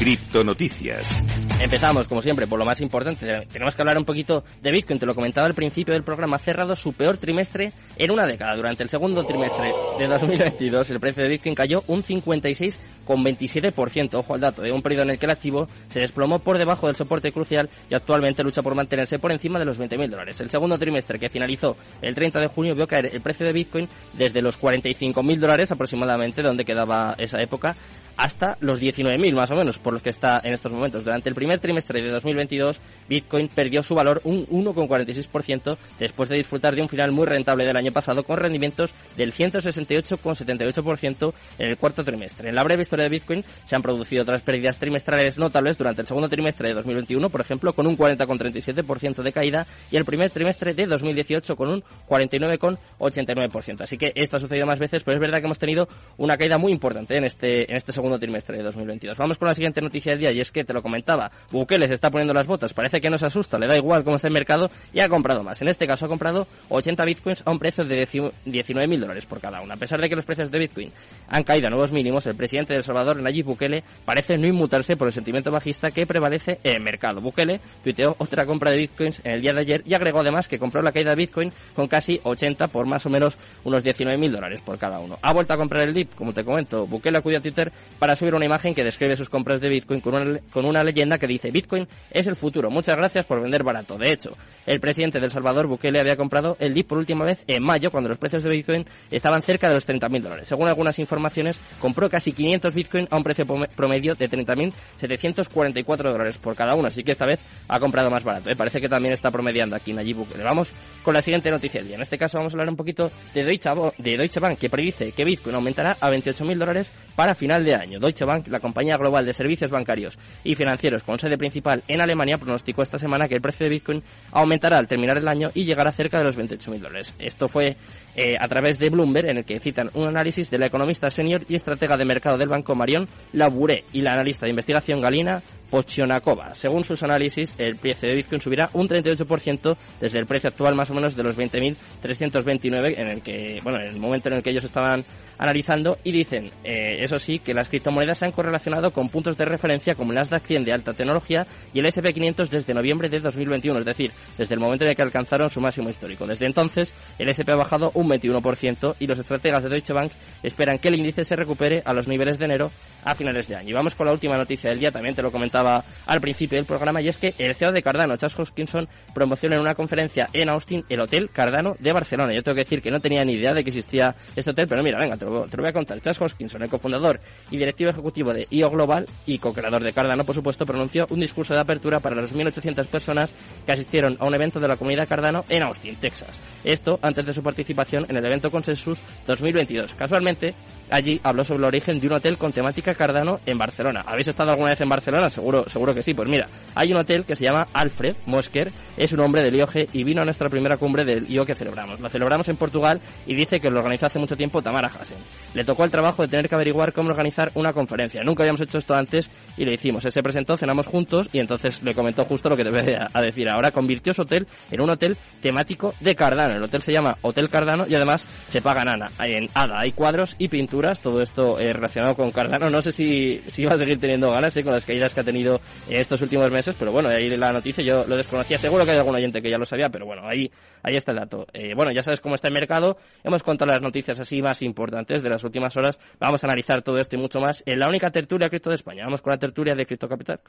Criptonoticias. Empezamos, como siempre, por lo más importante. Tenemos que hablar un poquito de Bitcoin. Te lo comentaba al principio del programa. Ha cerrado su peor trimestre en una década. Durante el segundo trimestre de 2022, el precio de Bitcoin cayó un 56,27%. Ojo al dato, de un periodo en el que el activo se desplomó por debajo del soporte crucial y actualmente lucha por mantenerse por encima de los 20.000 dólares. El segundo trimestre, que finalizó el 30 de junio, vio caer el precio de Bitcoin desde los 45.000 dólares aproximadamente, donde quedaba esa época, hasta los 19.000 más o menos, por los que está en estos momentos. Durante el primer trimestre de 2022, Bitcoin perdió su valor un 1,46% después de disfrutar de un final muy rentable del año pasado con rendimientos del 168,78% en el cuarto trimestre. En la breve historia de Bitcoin se han producido otras pérdidas trimestrales notables durante el segundo trimestre de 2021, por ejemplo, con un 40,37% de caída y el primer trimestre de 2018 con un 49,89%. Así que esto ha sucedido más veces, pero es verdad que hemos tenido una caída muy importante en este, en este segundo trimestre de 2022. Vamos con la siguiente noticia del día y es que te lo comentaba, Bukele se está poniendo las botas, parece que no se asusta, le da igual cómo está el mercado y ha comprado más. En este caso ha comprado 80 bitcoins a un precio de 19 mil dólares por cada uno. A pesar de que los precios de bitcoin han caído a nuevos mínimos, el presidente de El Salvador, Nayib Bukele, parece no inmutarse por el sentimiento bajista que prevalece en el mercado. Bukele tuiteó otra compra de bitcoins en el día de ayer y agregó además que compró la caída de bitcoin con casi 80 por más o menos unos 19 mil dólares por cada uno. Ha vuelto a comprar el dip, como te comento. Bukele acudió a Twitter para subir una imagen que describe sus compras de Bitcoin con una, leyenda que dice Bitcoin es el futuro. Muchas gracias por vender barato. De hecho, el presidente de El Salvador, Bukele, había comprado el DIP por última vez en mayo, cuando los precios de Bitcoin estaban cerca de los 30.000 dólares. Según algunas informaciones, compró casi 500 Bitcoin a un precio promedio de 30.744 dólares por cada uno. Así que esta vez ha comprado más barato. ¿eh? Parece que también está promediando aquí Nayib Bukele. Vamos con la siguiente noticia del día. En este caso vamos a hablar un poquito de Deutsche, de Deutsche Bank, que predice que Bitcoin aumentará a 28.000 dólares para final de año. Deutsche Bank, la compañía global de servicios bancarios y financieros con sede principal en Alemania, pronosticó esta semana que el precio de Bitcoin aumentará al terminar el año y llegará cerca de los 28.000 dólares. Esto fue eh, a través de Bloomberg, en el que citan un análisis de la economista senior y estratega de mercado del banco Marion Labouré y la analista de investigación Galina Pochionakova. Según sus análisis, el precio de Bitcoin subirá un 38% desde el precio actual más o menos de los 20.329 en el que, bueno, en el momento en el que ellos estaban analizando y dicen, eh, eso sí, que las criptomonedas se han correlacionado con puntos de referencia como el Nasdaq 100 de alta tecnología y el S&P 500 desde noviembre de 2021, es decir, desde el momento en el que alcanzaron su máximo histórico. Desde entonces, el S&P ha bajado un 21% y los estrategas de Deutsche Bank esperan que el índice se recupere a los niveles de enero a finales de año. Y vamos con la última noticia del día, también te lo comentaba al principio del programa, y es que el CEO de Cardano, Charles Hoskinson, promociona en una conferencia en Austin el Hotel Cardano de Barcelona. Yo tengo que decir que no tenía ni idea de que existía este hotel, pero mira, venga, te lo, voy a contar. Charles Hoskinson, el cofundador y directivo ejecutivo de IO Global y co-creador de Cardano, por supuesto, pronunció un discurso de apertura para las 1.800 personas que asistieron a un evento de la comunidad Cardano en Austin, Texas. Esto antes de su participación en el evento Consensus 2022. Casualmente, allí habló sobre el origen de un hotel con temática Cardano en Barcelona. ¿Habéis estado alguna vez en Barcelona? Seguro, seguro que sí. Pues mira, hay un hotel que se llama Alfred Mosker, es un hombre del IOG y vino a nuestra primera cumbre del IO que celebramos. La celebramos en Portugal y dice que lo organizó hace mucho tiempo Tamara Hassen. Le tocó el trabajo de tener que averiguar cómo organizar una conferencia. Nunca habíamos hecho esto antes y lo hicimos. Él se presentó, cenamos juntos y entonces le comentó justo lo que te voy a decir. Ahora convirtió su hotel en un hotel temático de Cardano. El hotel se llama Hotel Cardano y además se paga nana. En ADA hay cuadros y pinturas, todo esto eh, relacionado con Cardano. No sé si, si va a seguir teniendo ganas eh, con las caídas que ha estos últimos meses, pero bueno, ahí la noticia yo lo desconocía. Seguro que hay algún oyente que ya lo sabía, pero bueno, ahí, ahí está el dato. Eh, bueno, ya sabes cómo está el mercado. Hemos contado las noticias así más importantes de las últimas horas. Vamos a analizar todo esto y mucho más en la única tertulia cripto de España. Vamos con la tertulia de Cripto Capital.